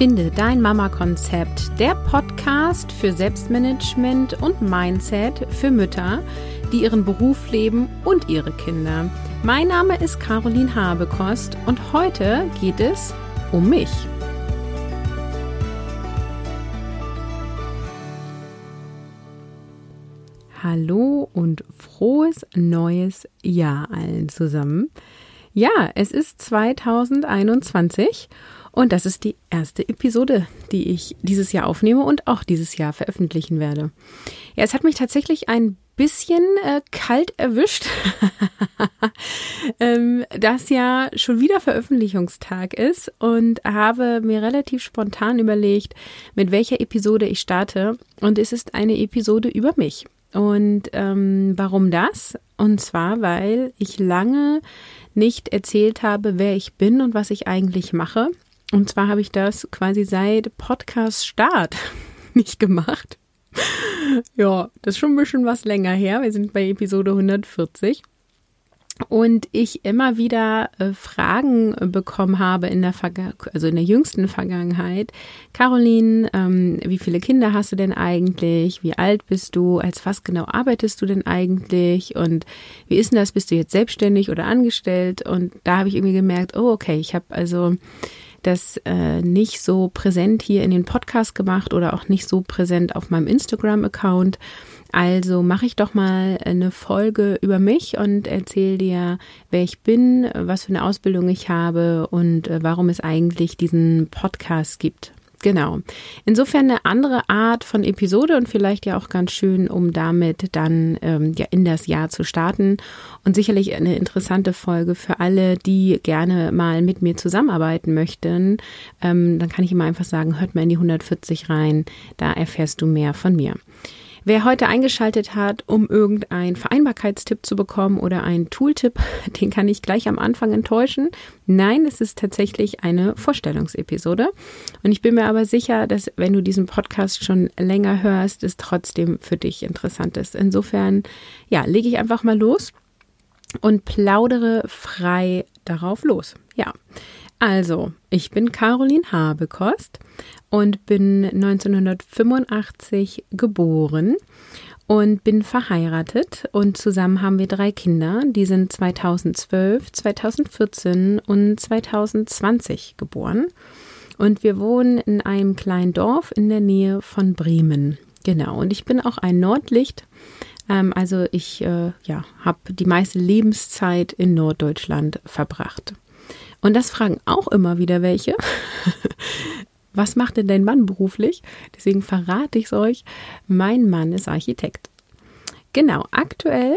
Finde dein Mama-Konzept, der Podcast für Selbstmanagement und Mindset für Mütter, die ihren Beruf leben und ihre Kinder. Mein Name ist Caroline Habekost und heute geht es um mich. Hallo und frohes neues Jahr allen zusammen. Ja, es ist 2021 und das ist die erste Episode, die ich dieses Jahr aufnehme und auch dieses Jahr veröffentlichen werde. Ja, es hat mich tatsächlich ein bisschen äh, kalt erwischt, ähm, das ja schon wieder Veröffentlichungstag ist und habe mir relativ spontan überlegt, mit welcher Episode ich starte. Und es ist eine Episode über mich. Und ähm, warum das? Und zwar, weil ich lange nicht erzählt habe, wer ich bin und was ich eigentlich mache. Und zwar habe ich das quasi seit Podcast Start nicht gemacht. Ja, das ist schon ein bisschen was länger her. Wir sind bei Episode 140 und ich immer wieder äh, Fragen bekommen habe in der Verga also in der jüngsten Vergangenheit. Caroline, ähm, wie viele Kinder hast du denn eigentlich? Wie alt bist du? Als was genau arbeitest du denn eigentlich? Und wie ist denn das? Bist du jetzt selbstständig oder angestellt? Und da habe ich irgendwie gemerkt, oh okay, ich habe also das äh, nicht so präsent hier in den Podcast gemacht oder auch nicht so präsent auf meinem Instagram-Account. Also mache ich doch mal eine Folge über mich und erzähle dir, wer ich bin, was für eine Ausbildung ich habe und äh, warum es eigentlich diesen Podcast gibt. Genau. Insofern eine andere Art von Episode und vielleicht ja auch ganz schön, um damit dann ähm, ja in das Jahr zu starten. Und sicherlich eine interessante Folge für alle, die gerne mal mit mir zusammenarbeiten möchten. Ähm, dann kann ich immer einfach sagen, hört mal in die 140 rein, da erfährst du mehr von mir. Wer heute eingeschaltet hat, um irgendeinen Vereinbarkeitstipp zu bekommen oder einen Tooltip, den kann ich gleich am Anfang enttäuschen. Nein, es ist tatsächlich eine Vorstellungsepisode. Und ich bin mir aber sicher, dass wenn du diesen Podcast schon länger hörst, es trotzdem für dich interessant ist. Insofern, ja, lege ich einfach mal los und plaudere frei darauf los. Ja. Also, ich bin Caroline Habekost und bin 1985 geboren und bin verheiratet und zusammen haben wir drei Kinder. Die sind 2012, 2014 und 2020 geboren. Und wir wohnen in einem kleinen Dorf in der Nähe von Bremen. Genau. Und ich bin auch ein Nordlicht. Ähm, also ich äh, ja, habe die meiste Lebenszeit in Norddeutschland verbracht. Und das fragen auch immer wieder welche. was macht denn dein Mann beruflich? Deswegen verrate ich es euch. Mein Mann ist Architekt. Genau, aktuell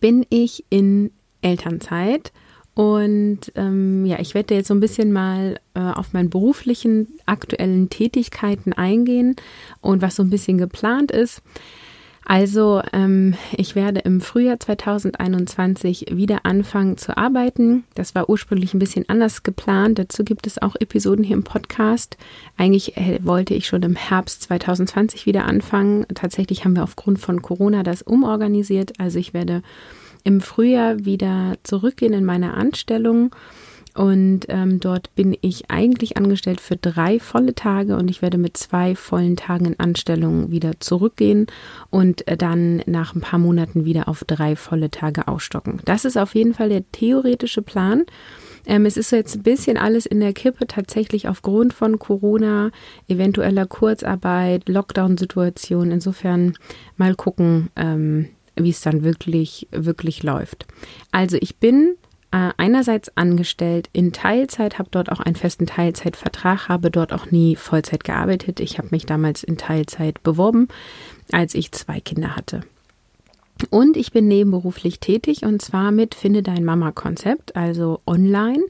bin ich in Elternzeit und ähm, ja, ich werde jetzt so ein bisschen mal äh, auf meinen beruflichen aktuellen Tätigkeiten eingehen und was so ein bisschen geplant ist. Also ähm, ich werde im Frühjahr 2021 wieder anfangen zu arbeiten. Das war ursprünglich ein bisschen anders geplant. Dazu gibt es auch Episoden hier im Podcast. Eigentlich äh, wollte ich schon im Herbst 2020 wieder anfangen. Tatsächlich haben wir aufgrund von Corona das umorganisiert. Also ich werde im Frühjahr wieder zurückgehen in meine Anstellung und ähm, dort bin ich eigentlich angestellt für drei volle Tage und ich werde mit zwei vollen Tagen in Anstellung wieder zurückgehen und äh, dann nach ein paar Monaten wieder auf drei volle Tage aufstocken. Das ist auf jeden Fall der theoretische Plan. Ähm, es ist jetzt ein bisschen alles in der Kippe, tatsächlich aufgrund von Corona, eventueller Kurzarbeit, Lockdown-Situation. Insofern mal gucken, ähm, wie es dann wirklich, wirklich läuft. Also ich bin äh, einerseits angestellt in Teilzeit, habe dort auch einen festen Teilzeitvertrag, habe dort auch nie Vollzeit gearbeitet. Ich habe mich damals in Teilzeit beworben, als ich zwei Kinder hatte. Und ich bin nebenberuflich tätig und zwar mit Finde dein Mama Konzept, also online.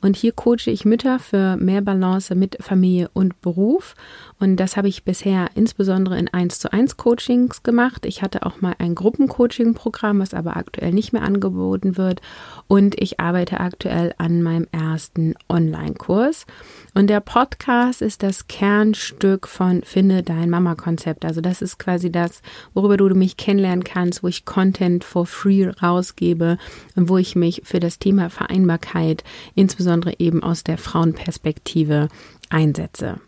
Und hier coache ich Mütter für mehr Balance mit Familie und Beruf. Und das habe ich bisher insbesondere in 1 zu 1 Coachings gemacht. Ich hatte auch mal ein Gruppencoaching-Programm, was aber aktuell nicht mehr angeboten wird. Und ich arbeite aktuell an meinem ersten Online-Kurs. Und der Podcast ist das Kernstück von Finde dein Mama-Konzept. Also das ist quasi das, worüber du mich kennenlernen kannst, wo ich Content for free rausgebe und wo ich mich für das Thema Vereinbarkeit insbesondere insbesondere eben aus der Frauenperspektive einsetze.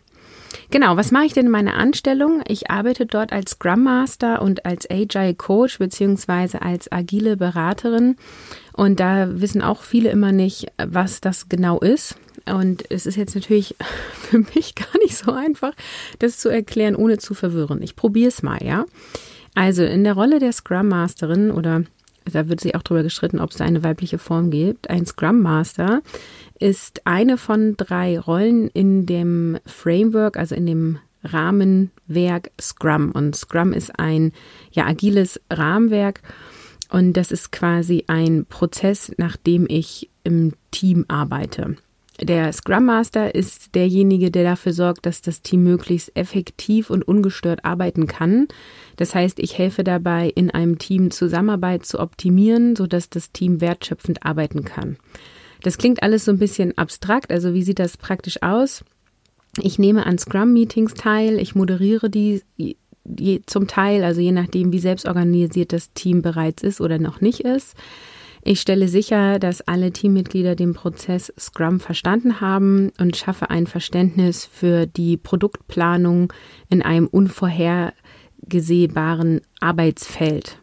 Genau, was mache ich denn in meiner Anstellung? Ich arbeite dort als Scrum Master und als Agile Coach beziehungsweise als agile Beraterin. Und da wissen auch viele immer nicht, was das genau ist. Und es ist jetzt natürlich für mich gar nicht so einfach, das zu erklären, ohne zu verwirren. Ich probiere es mal, ja. Also in der Rolle der Scrum Masterin oder da wird sich auch darüber gestritten, ob es da eine weibliche Form gibt. Ein Scrum Master ist eine von drei Rollen in dem Framework, also in dem Rahmenwerk Scrum. Und Scrum ist ein ja agiles Rahmenwerk und das ist quasi ein Prozess, nach dem ich im Team arbeite. Der Scrum Master ist derjenige, der dafür sorgt, dass das Team möglichst effektiv und ungestört arbeiten kann. Das heißt, ich helfe dabei, in einem Team Zusammenarbeit zu optimieren, sodass das Team wertschöpfend arbeiten kann. Das klingt alles so ein bisschen abstrakt. Also wie sieht das praktisch aus? Ich nehme an Scrum-Meetings teil, ich moderiere die je, zum Teil, also je nachdem, wie selbstorganisiert das Team bereits ist oder noch nicht ist. Ich stelle sicher, dass alle Teammitglieder den Prozess Scrum verstanden haben und schaffe ein Verständnis für die Produktplanung in einem unvorhergesehbaren Arbeitsfeld.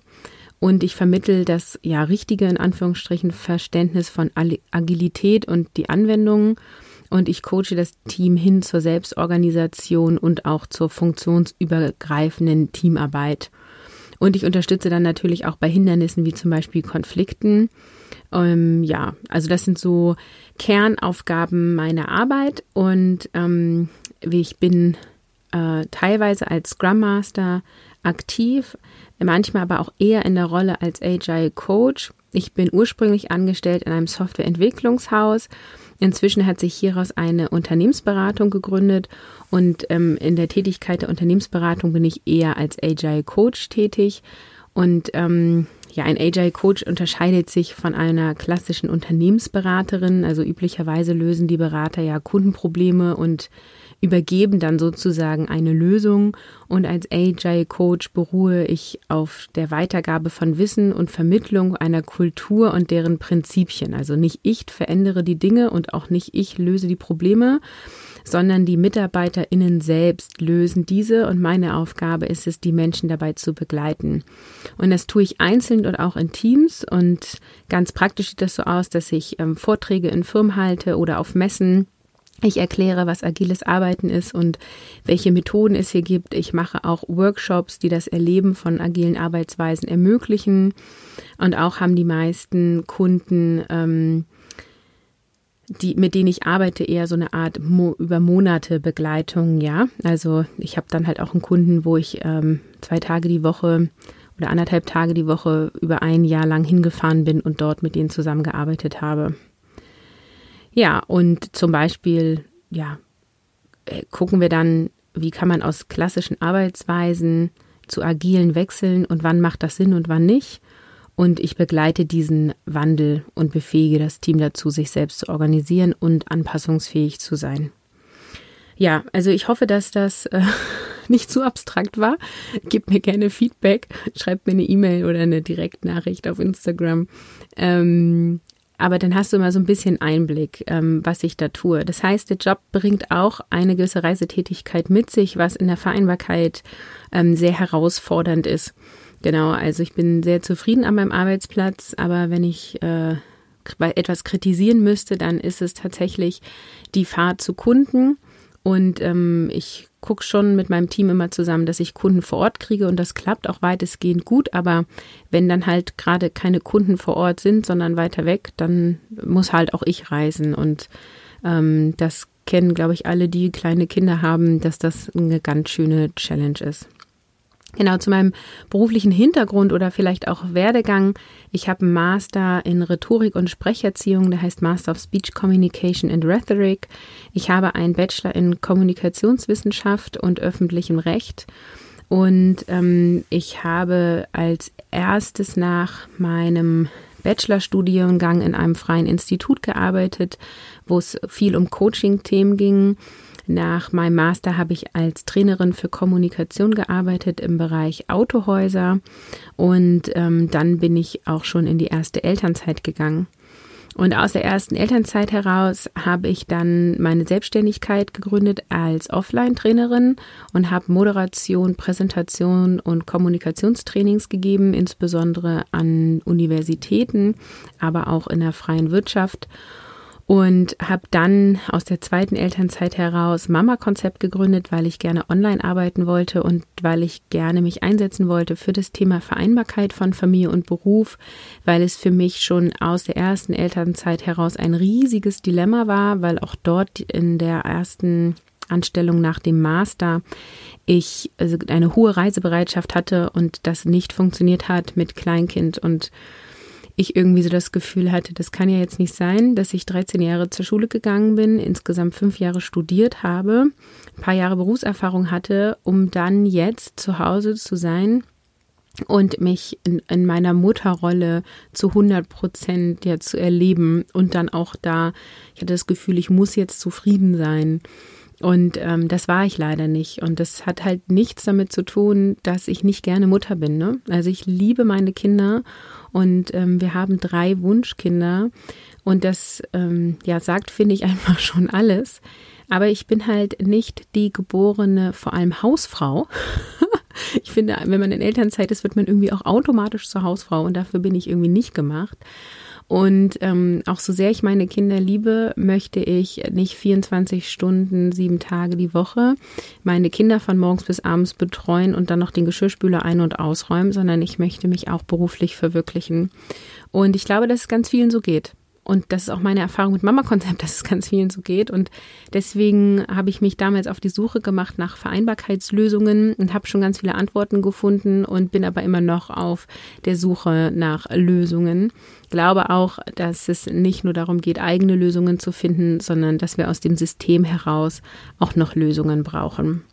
Und ich vermittel das ja richtige, in Anführungsstrichen, Verständnis von Agilität und die Anwendungen. Und ich coache das Team hin zur Selbstorganisation und auch zur funktionsübergreifenden Teamarbeit. Und ich unterstütze dann natürlich auch bei Hindernissen wie zum Beispiel Konflikten. Ähm, ja, also das sind so Kernaufgaben meiner Arbeit und ähm, ich bin äh, teilweise als Scrum Master aktiv, manchmal aber auch eher in der Rolle als Agile Coach. Ich bin ursprünglich angestellt in einem Softwareentwicklungshaus. Inzwischen hat sich hieraus eine Unternehmensberatung gegründet und ähm, in der Tätigkeit der Unternehmensberatung bin ich eher als Agile Coach tätig. Und ähm, ja, ein Agile Coach unterscheidet sich von einer klassischen Unternehmensberaterin. Also üblicherweise lösen die Berater ja Kundenprobleme und übergeben dann sozusagen eine Lösung und als Agile Coach beruhe ich auf der Weitergabe von Wissen und Vermittlung einer Kultur und deren Prinzipien. Also nicht ich verändere die Dinge und auch nicht ich löse die Probleme, sondern die MitarbeiterInnen selbst lösen diese und meine Aufgabe ist es, die Menschen dabei zu begleiten. Und das tue ich einzeln und auch in Teams und ganz praktisch sieht das so aus, dass ich ähm, Vorträge in Firmen halte oder auf Messen ich erkläre, was agiles Arbeiten ist und welche Methoden es hier gibt. Ich mache auch Workshops, die das Erleben von agilen Arbeitsweisen ermöglichen. Und auch haben die meisten Kunden, ähm, die, mit denen ich arbeite, eher so eine Art Mo über Monate Begleitung, ja. Also ich habe dann halt auch einen Kunden, wo ich ähm, zwei Tage die Woche oder anderthalb Tage die Woche über ein Jahr lang hingefahren bin und dort mit denen zusammengearbeitet habe. Ja, und zum Beispiel, ja, äh, gucken wir dann, wie kann man aus klassischen Arbeitsweisen zu agilen wechseln und wann macht das Sinn und wann nicht. Und ich begleite diesen Wandel und befähige das Team dazu, sich selbst zu organisieren und anpassungsfähig zu sein. Ja, also ich hoffe, dass das äh, nicht zu abstrakt war. Gebt mir gerne Feedback, schreibt mir eine E-Mail oder eine Direktnachricht auf Instagram. Ähm, aber dann hast du immer so ein bisschen Einblick, ähm, was ich da tue. Das heißt, der Job bringt auch eine gewisse Reisetätigkeit mit sich, was in der Vereinbarkeit ähm, sehr herausfordernd ist. Genau, also ich bin sehr zufrieden an meinem Arbeitsplatz, aber wenn ich äh, etwas kritisieren müsste, dann ist es tatsächlich die Fahrt zu Kunden. Und ähm, ich gucke schon mit meinem Team immer zusammen, dass ich Kunden vor Ort kriege und das klappt auch weitestgehend gut. Aber wenn dann halt gerade keine Kunden vor Ort sind, sondern weiter weg, dann muss halt auch ich reisen. Und ähm, das kennen, glaube ich, alle, die kleine Kinder haben, dass das eine ganz schöne Challenge ist. Genau, zu meinem beruflichen Hintergrund oder vielleicht auch Werdegang. Ich habe einen Master in Rhetorik und Sprecherziehung, der heißt Master of Speech Communication and Rhetoric. Ich habe einen Bachelor in Kommunikationswissenschaft und öffentlichem Recht. Und ähm, ich habe als erstes nach meinem Bachelorstudiengang in einem freien Institut gearbeitet, wo es viel um Coaching-Themen ging nach meinem Master habe ich als Trainerin für Kommunikation gearbeitet im Bereich Autohäuser und ähm, dann bin ich auch schon in die erste Elternzeit gegangen. Und aus der ersten Elternzeit heraus habe ich dann meine Selbstständigkeit gegründet als Offline-Trainerin und habe Moderation, Präsentation und Kommunikationstrainings gegeben, insbesondere an Universitäten, aber auch in der freien Wirtschaft und habe dann aus der zweiten Elternzeit heraus Mama-Konzept gegründet, weil ich gerne online arbeiten wollte und weil ich gerne mich einsetzen wollte für das Thema Vereinbarkeit von Familie und Beruf, weil es für mich schon aus der ersten Elternzeit heraus ein riesiges Dilemma war, weil auch dort in der ersten Anstellung nach dem Master ich also eine hohe Reisebereitschaft hatte und das nicht funktioniert hat mit Kleinkind und ich irgendwie so das Gefühl hatte, das kann ja jetzt nicht sein, dass ich 13 Jahre zur Schule gegangen bin, insgesamt fünf Jahre studiert habe, ein paar Jahre Berufserfahrung hatte, um dann jetzt zu Hause zu sein und mich in, in meiner Mutterrolle zu 100 Prozent ja zu erleben und dann auch da, ich hatte das Gefühl, ich muss jetzt zufrieden sein. Und ähm, das war ich leider nicht. Und das hat halt nichts damit zu tun, dass ich nicht gerne Mutter bin. Ne? Also ich liebe meine Kinder und ähm, wir haben drei Wunschkinder. Und das ähm, ja sagt, finde ich, einfach schon alles. Aber ich bin halt nicht die geborene, vor allem Hausfrau. ich finde, wenn man in Elternzeit ist, wird man irgendwie auch automatisch zur Hausfrau und dafür bin ich irgendwie nicht gemacht. Und ähm, auch so sehr ich meine Kinder liebe, möchte ich nicht 24 Stunden, sieben Tage die Woche meine Kinder von morgens bis abends betreuen und dann noch den Geschirrspüler ein- und ausräumen, sondern ich möchte mich auch beruflich verwirklichen. Und ich glaube, dass es ganz vielen so geht. Und das ist auch meine Erfahrung mit Mama-Konzept, dass es ganz vielen so geht. Und deswegen habe ich mich damals auf die Suche gemacht nach Vereinbarkeitslösungen und habe schon ganz viele Antworten gefunden und bin aber immer noch auf der Suche nach Lösungen. Glaube auch, dass es nicht nur darum geht, eigene Lösungen zu finden, sondern dass wir aus dem System heraus auch noch Lösungen brauchen.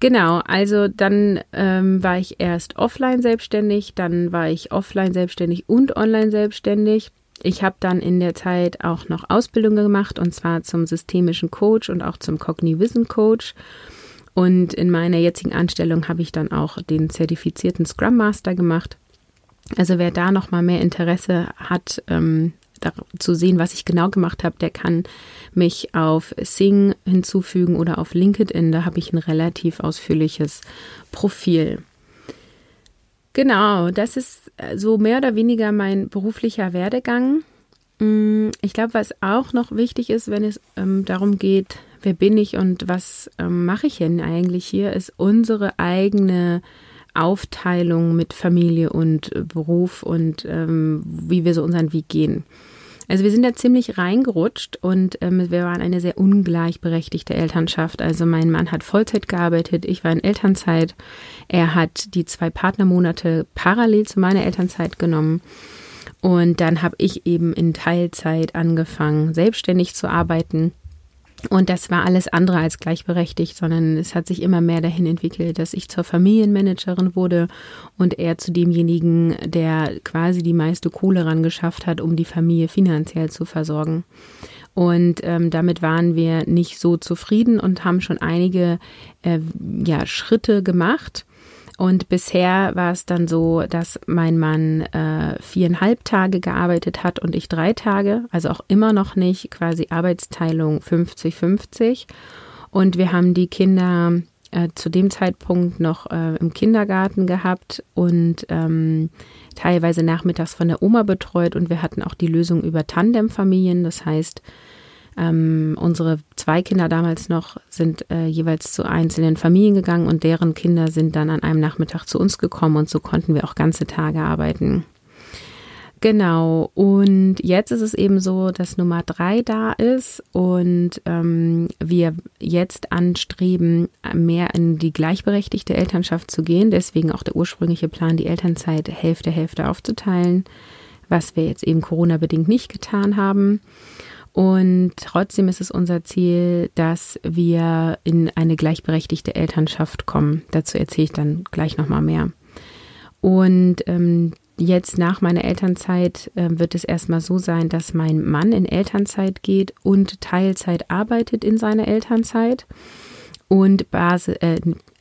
Genau, also dann ähm, war ich erst offline selbstständig, dann war ich offline selbstständig und online selbstständig ich habe dann in der Zeit auch noch Ausbildungen gemacht und zwar zum systemischen Coach und auch zum Cognivism Coach. Und in meiner jetzigen Anstellung habe ich dann auch den zertifizierten Scrum Master gemacht. Also wer da noch mal mehr Interesse hat, ähm, zu sehen, was ich genau gemacht habe, der kann mich auf Sing hinzufügen oder auf LinkedIn. Da habe ich ein relativ ausführliches Profil. Genau, das ist so mehr oder weniger mein beruflicher Werdegang. Mm, ich glaube, was auch noch wichtig ist, wenn es ähm, darum geht, wer bin ich und was ähm, mache ich denn eigentlich hier, ist unsere eigene Aufteilung mit Familie und Beruf und ähm, wie wir so unseren Weg gehen. Also wir sind da ziemlich reingerutscht und ähm, wir waren eine sehr ungleichberechtigte Elternschaft. Also mein Mann hat Vollzeit gearbeitet, ich war in Elternzeit. Er hat die zwei Partnermonate parallel zu meiner Elternzeit genommen. Und dann habe ich eben in Teilzeit angefangen, selbstständig zu arbeiten. Und das war alles andere als gleichberechtigt, sondern es hat sich immer mehr dahin entwickelt, dass ich zur Familienmanagerin wurde und er zu demjenigen, der quasi die meiste Kohle ran geschafft hat, um die Familie finanziell zu versorgen. Und ähm, damit waren wir nicht so zufrieden und haben schon einige äh, ja, Schritte gemacht und bisher war es dann so, dass mein Mann äh, viereinhalb Tage gearbeitet hat und ich drei Tage, also auch immer noch nicht quasi Arbeitsteilung 50-50. Und wir haben die Kinder äh, zu dem Zeitpunkt noch äh, im Kindergarten gehabt und ähm, teilweise nachmittags von der Oma betreut und wir hatten auch die Lösung über Tandemfamilien. Das heißt, ähm, unsere zwei Kinder damals noch sind äh, jeweils zu einzelnen Familien gegangen und deren Kinder sind dann an einem Nachmittag zu uns gekommen und so konnten wir auch ganze Tage arbeiten. Genau, und jetzt ist es eben so, dass Nummer drei da ist und ähm, wir jetzt anstreben, mehr in die gleichberechtigte Elternschaft zu gehen. Deswegen auch der ursprüngliche Plan, die Elternzeit Hälfte, Hälfte aufzuteilen, was wir jetzt eben Corona-bedingt nicht getan haben. Und trotzdem ist es unser Ziel, dass wir in eine gleichberechtigte Elternschaft kommen. Dazu erzähle ich dann gleich nochmal mehr. Und ähm, jetzt nach meiner Elternzeit äh, wird es erstmal so sein, dass mein Mann in Elternzeit geht und Teilzeit arbeitet in seiner Elternzeit. Und Basis, äh,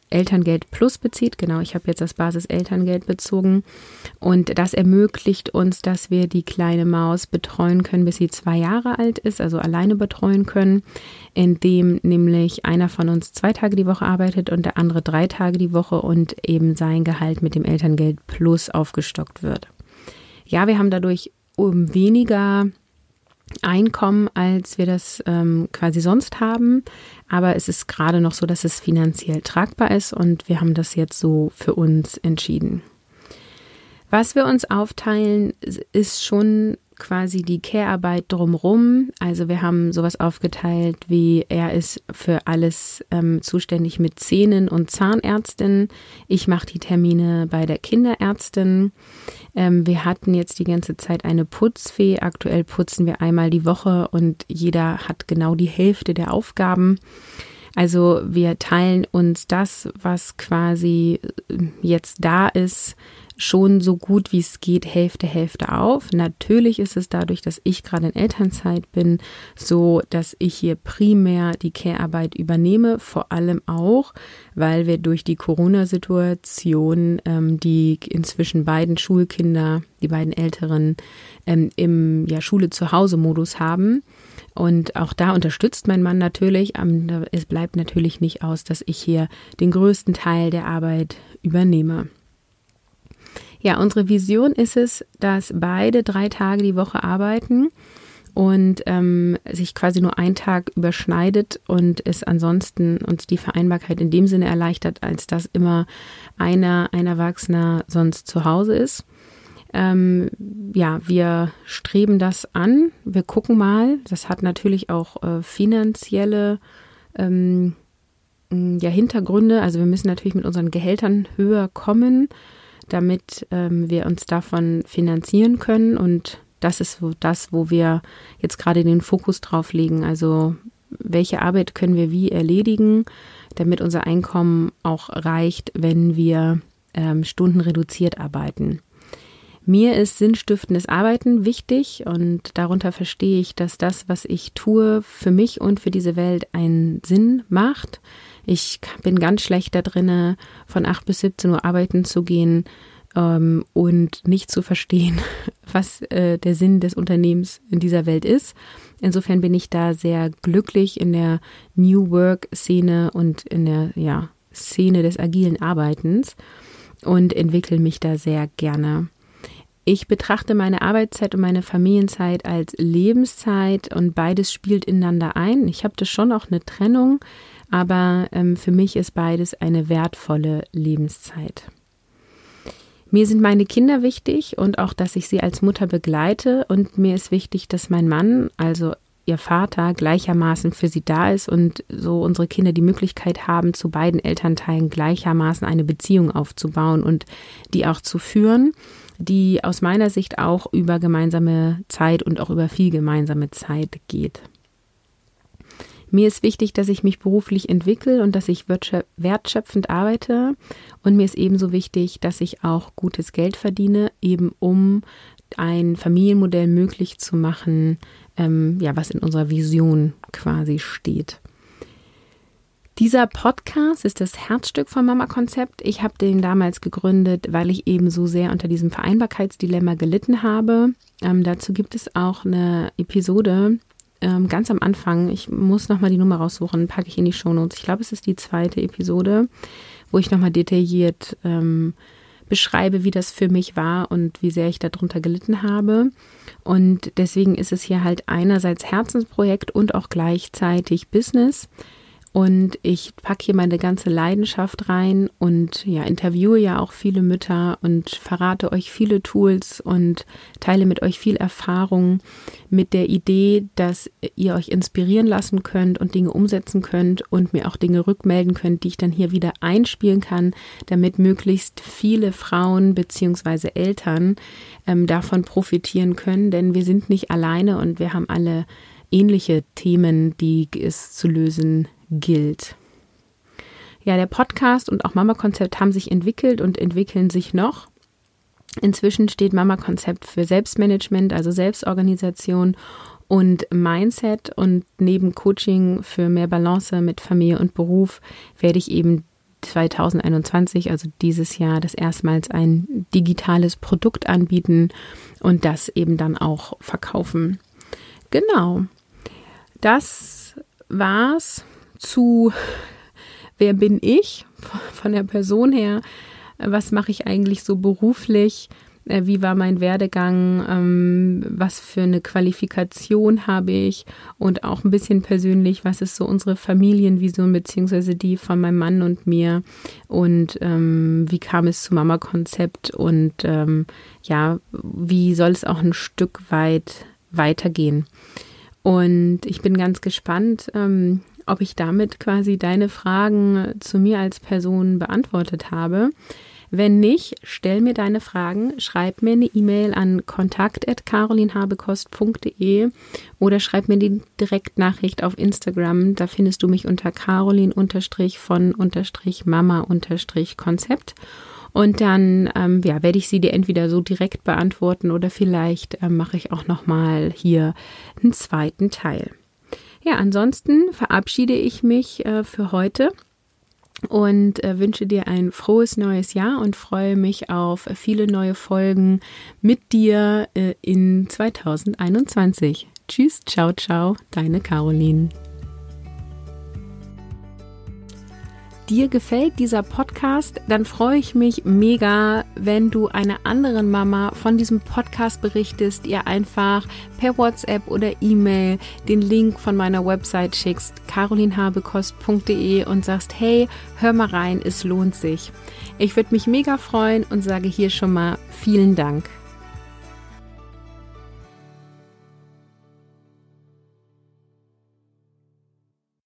Elterngeld Plus bezieht. Genau, ich habe jetzt das Basis-Elterngeld bezogen. Und das ermöglicht uns, dass wir die kleine Maus betreuen können, bis sie zwei Jahre alt ist, also alleine betreuen können, indem nämlich einer von uns zwei Tage die Woche arbeitet und der andere drei Tage die Woche und eben sein Gehalt mit dem Elterngeld Plus aufgestockt wird. Ja, wir haben dadurch um weniger Einkommen, als wir das ähm, quasi sonst haben. Aber es ist gerade noch so, dass es finanziell tragbar ist und wir haben das jetzt so für uns entschieden. Was wir uns aufteilen, ist schon quasi die Care-Arbeit drumrum. Also wir haben sowas aufgeteilt, wie er ist für alles ähm, zuständig mit Zähnen und Zahnärztin. Ich mache die Termine bei der Kinderärztin. Ähm, wir hatten jetzt die ganze Zeit eine Putzfee. Aktuell putzen wir einmal die Woche und jeder hat genau die Hälfte der Aufgaben. Also wir teilen uns das, was quasi äh, jetzt da ist, schon so gut wie es geht Hälfte, Hälfte auf. Natürlich ist es dadurch, dass ich gerade in Elternzeit bin, so, dass ich hier primär die Care-Arbeit übernehme, vor allem auch, weil wir durch die Corona-Situation ähm, die inzwischen beiden Schulkinder, die beiden Älteren, ähm, im ja, Schule zu Hause Modus haben. Und auch da unterstützt mein Mann natürlich. Es bleibt natürlich nicht aus, dass ich hier den größten Teil der Arbeit übernehme. Ja, unsere Vision ist es, dass beide drei Tage die Woche arbeiten und ähm, sich quasi nur ein Tag überschneidet und es ansonsten uns die Vereinbarkeit in dem Sinne erleichtert, als dass immer einer, ein Erwachsener sonst zu Hause ist. Ähm, ja, wir streben das an. Wir gucken mal. Das hat natürlich auch äh, finanzielle ähm, ja, Hintergründe. Also wir müssen natürlich mit unseren Gehältern höher kommen damit ähm, wir uns davon finanzieren können. Und das ist das, wo wir jetzt gerade den Fokus drauf legen. Also welche Arbeit können wir wie erledigen, damit unser Einkommen auch reicht, wenn wir ähm, Stunden reduziert arbeiten. Mir ist sinnstiftendes Arbeiten wichtig und darunter verstehe ich, dass das, was ich tue, für mich und für diese Welt einen Sinn macht. Ich bin ganz schlecht da drinne, von 8 bis 17 Uhr arbeiten zu gehen ähm, und nicht zu verstehen, was äh, der Sinn des Unternehmens in dieser Welt ist. Insofern bin ich da sehr glücklich in der New Work Szene und in der ja, Szene des agilen Arbeitens und entwickle mich da sehr gerne. Ich betrachte meine Arbeitszeit und meine Familienzeit als Lebenszeit und beides spielt ineinander ein. Ich habe das schon auch eine Trennung, aber ähm, für mich ist beides eine wertvolle Lebenszeit. Mir sind meine Kinder wichtig und auch, dass ich sie als Mutter begleite und mir ist wichtig, dass mein Mann, also ihr Vater, gleichermaßen für sie da ist und so unsere Kinder die Möglichkeit haben, zu beiden Elternteilen gleichermaßen eine Beziehung aufzubauen und die auch zu führen, die aus meiner Sicht auch über gemeinsame Zeit und auch über viel gemeinsame Zeit geht. Mir ist wichtig, dass ich mich beruflich entwickle und dass ich wertschöpfend arbeite. Und mir ist ebenso wichtig, dass ich auch gutes Geld verdiene, eben um ein Familienmodell möglich zu machen, ähm, ja, was in unserer Vision quasi steht. Dieser Podcast ist das Herzstück vom Mama-Konzept. Ich habe den damals gegründet, weil ich eben so sehr unter diesem Vereinbarkeitsdilemma gelitten habe. Ähm, dazu gibt es auch eine Episode, ähm, ganz am Anfang, ich muss nochmal die Nummer raussuchen, packe ich in die Shownotes. Ich glaube, es ist die zweite Episode, wo ich nochmal detailliert ähm, beschreibe, wie das für mich war und wie sehr ich darunter gelitten habe. Und deswegen ist es hier halt einerseits Herzensprojekt und auch gleichzeitig Business. Und ich packe hier meine ganze Leidenschaft rein und ja, interviewe ja auch viele Mütter und verrate euch viele Tools und teile mit euch viel Erfahrung mit der Idee, dass ihr euch inspirieren lassen könnt und Dinge umsetzen könnt und mir auch Dinge rückmelden könnt, die ich dann hier wieder einspielen kann, damit möglichst viele Frauen beziehungsweise Eltern ähm, davon profitieren können. Denn wir sind nicht alleine und wir haben alle ähnliche Themen, die es zu lösen gilt. Ja, der Podcast und auch Mama Konzept haben sich entwickelt und entwickeln sich noch. Inzwischen steht Mama Konzept für Selbstmanagement, also Selbstorganisation und Mindset und neben Coaching für mehr Balance mit Familie und Beruf werde ich eben 2021, also dieses Jahr, das erstmals ein digitales Produkt anbieten und das eben dann auch verkaufen. Genau. Das war's zu Wer bin ich von der Person her? Was mache ich eigentlich so beruflich? Äh, wie war mein Werdegang, ähm, was für eine Qualifikation habe ich und auch ein bisschen persönlich, was ist so unsere Familienvision beziehungsweise die von meinem Mann und mir und ähm, wie kam es zum Mama-Konzept und ähm, ja, wie soll es auch ein Stück weit weitergehen. Und ich bin ganz gespannt, ähm, ob ich damit quasi deine Fragen zu mir als Person beantwortet habe. Wenn nicht, stell mir deine Fragen, schreib mir eine E-Mail an kontakt.carolinhabekost.de oder schreib mir die Direktnachricht auf Instagram. Da findest du mich unter carolin-von-mama-konzept. Und dann ähm, ja, werde ich sie dir entweder so direkt beantworten oder vielleicht äh, mache ich auch nochmal hier einen zweiten Teil. Ja, ansonsten verabschiede ich mich äh, für heute und äh, wünsche dir ein frohes neues Jahr und freue mich auf viele neue Folgen mit dir äh, in 2021. Tschüss, ciao, ciao, deine Caroline. Dir gefällt dieser Podcast, dann freue ich mich mega, wenn du einer anderen Mama von diesem Podcast berichtest, ihr einfach per WhatsApp oder E-Mail den Link von meiner Website schickst, carolinhabekost.de und sagst, hey, hör mal rein, es lohnt sich. Ich würde mich mega freuen und sage hier schon mal vielen Dank.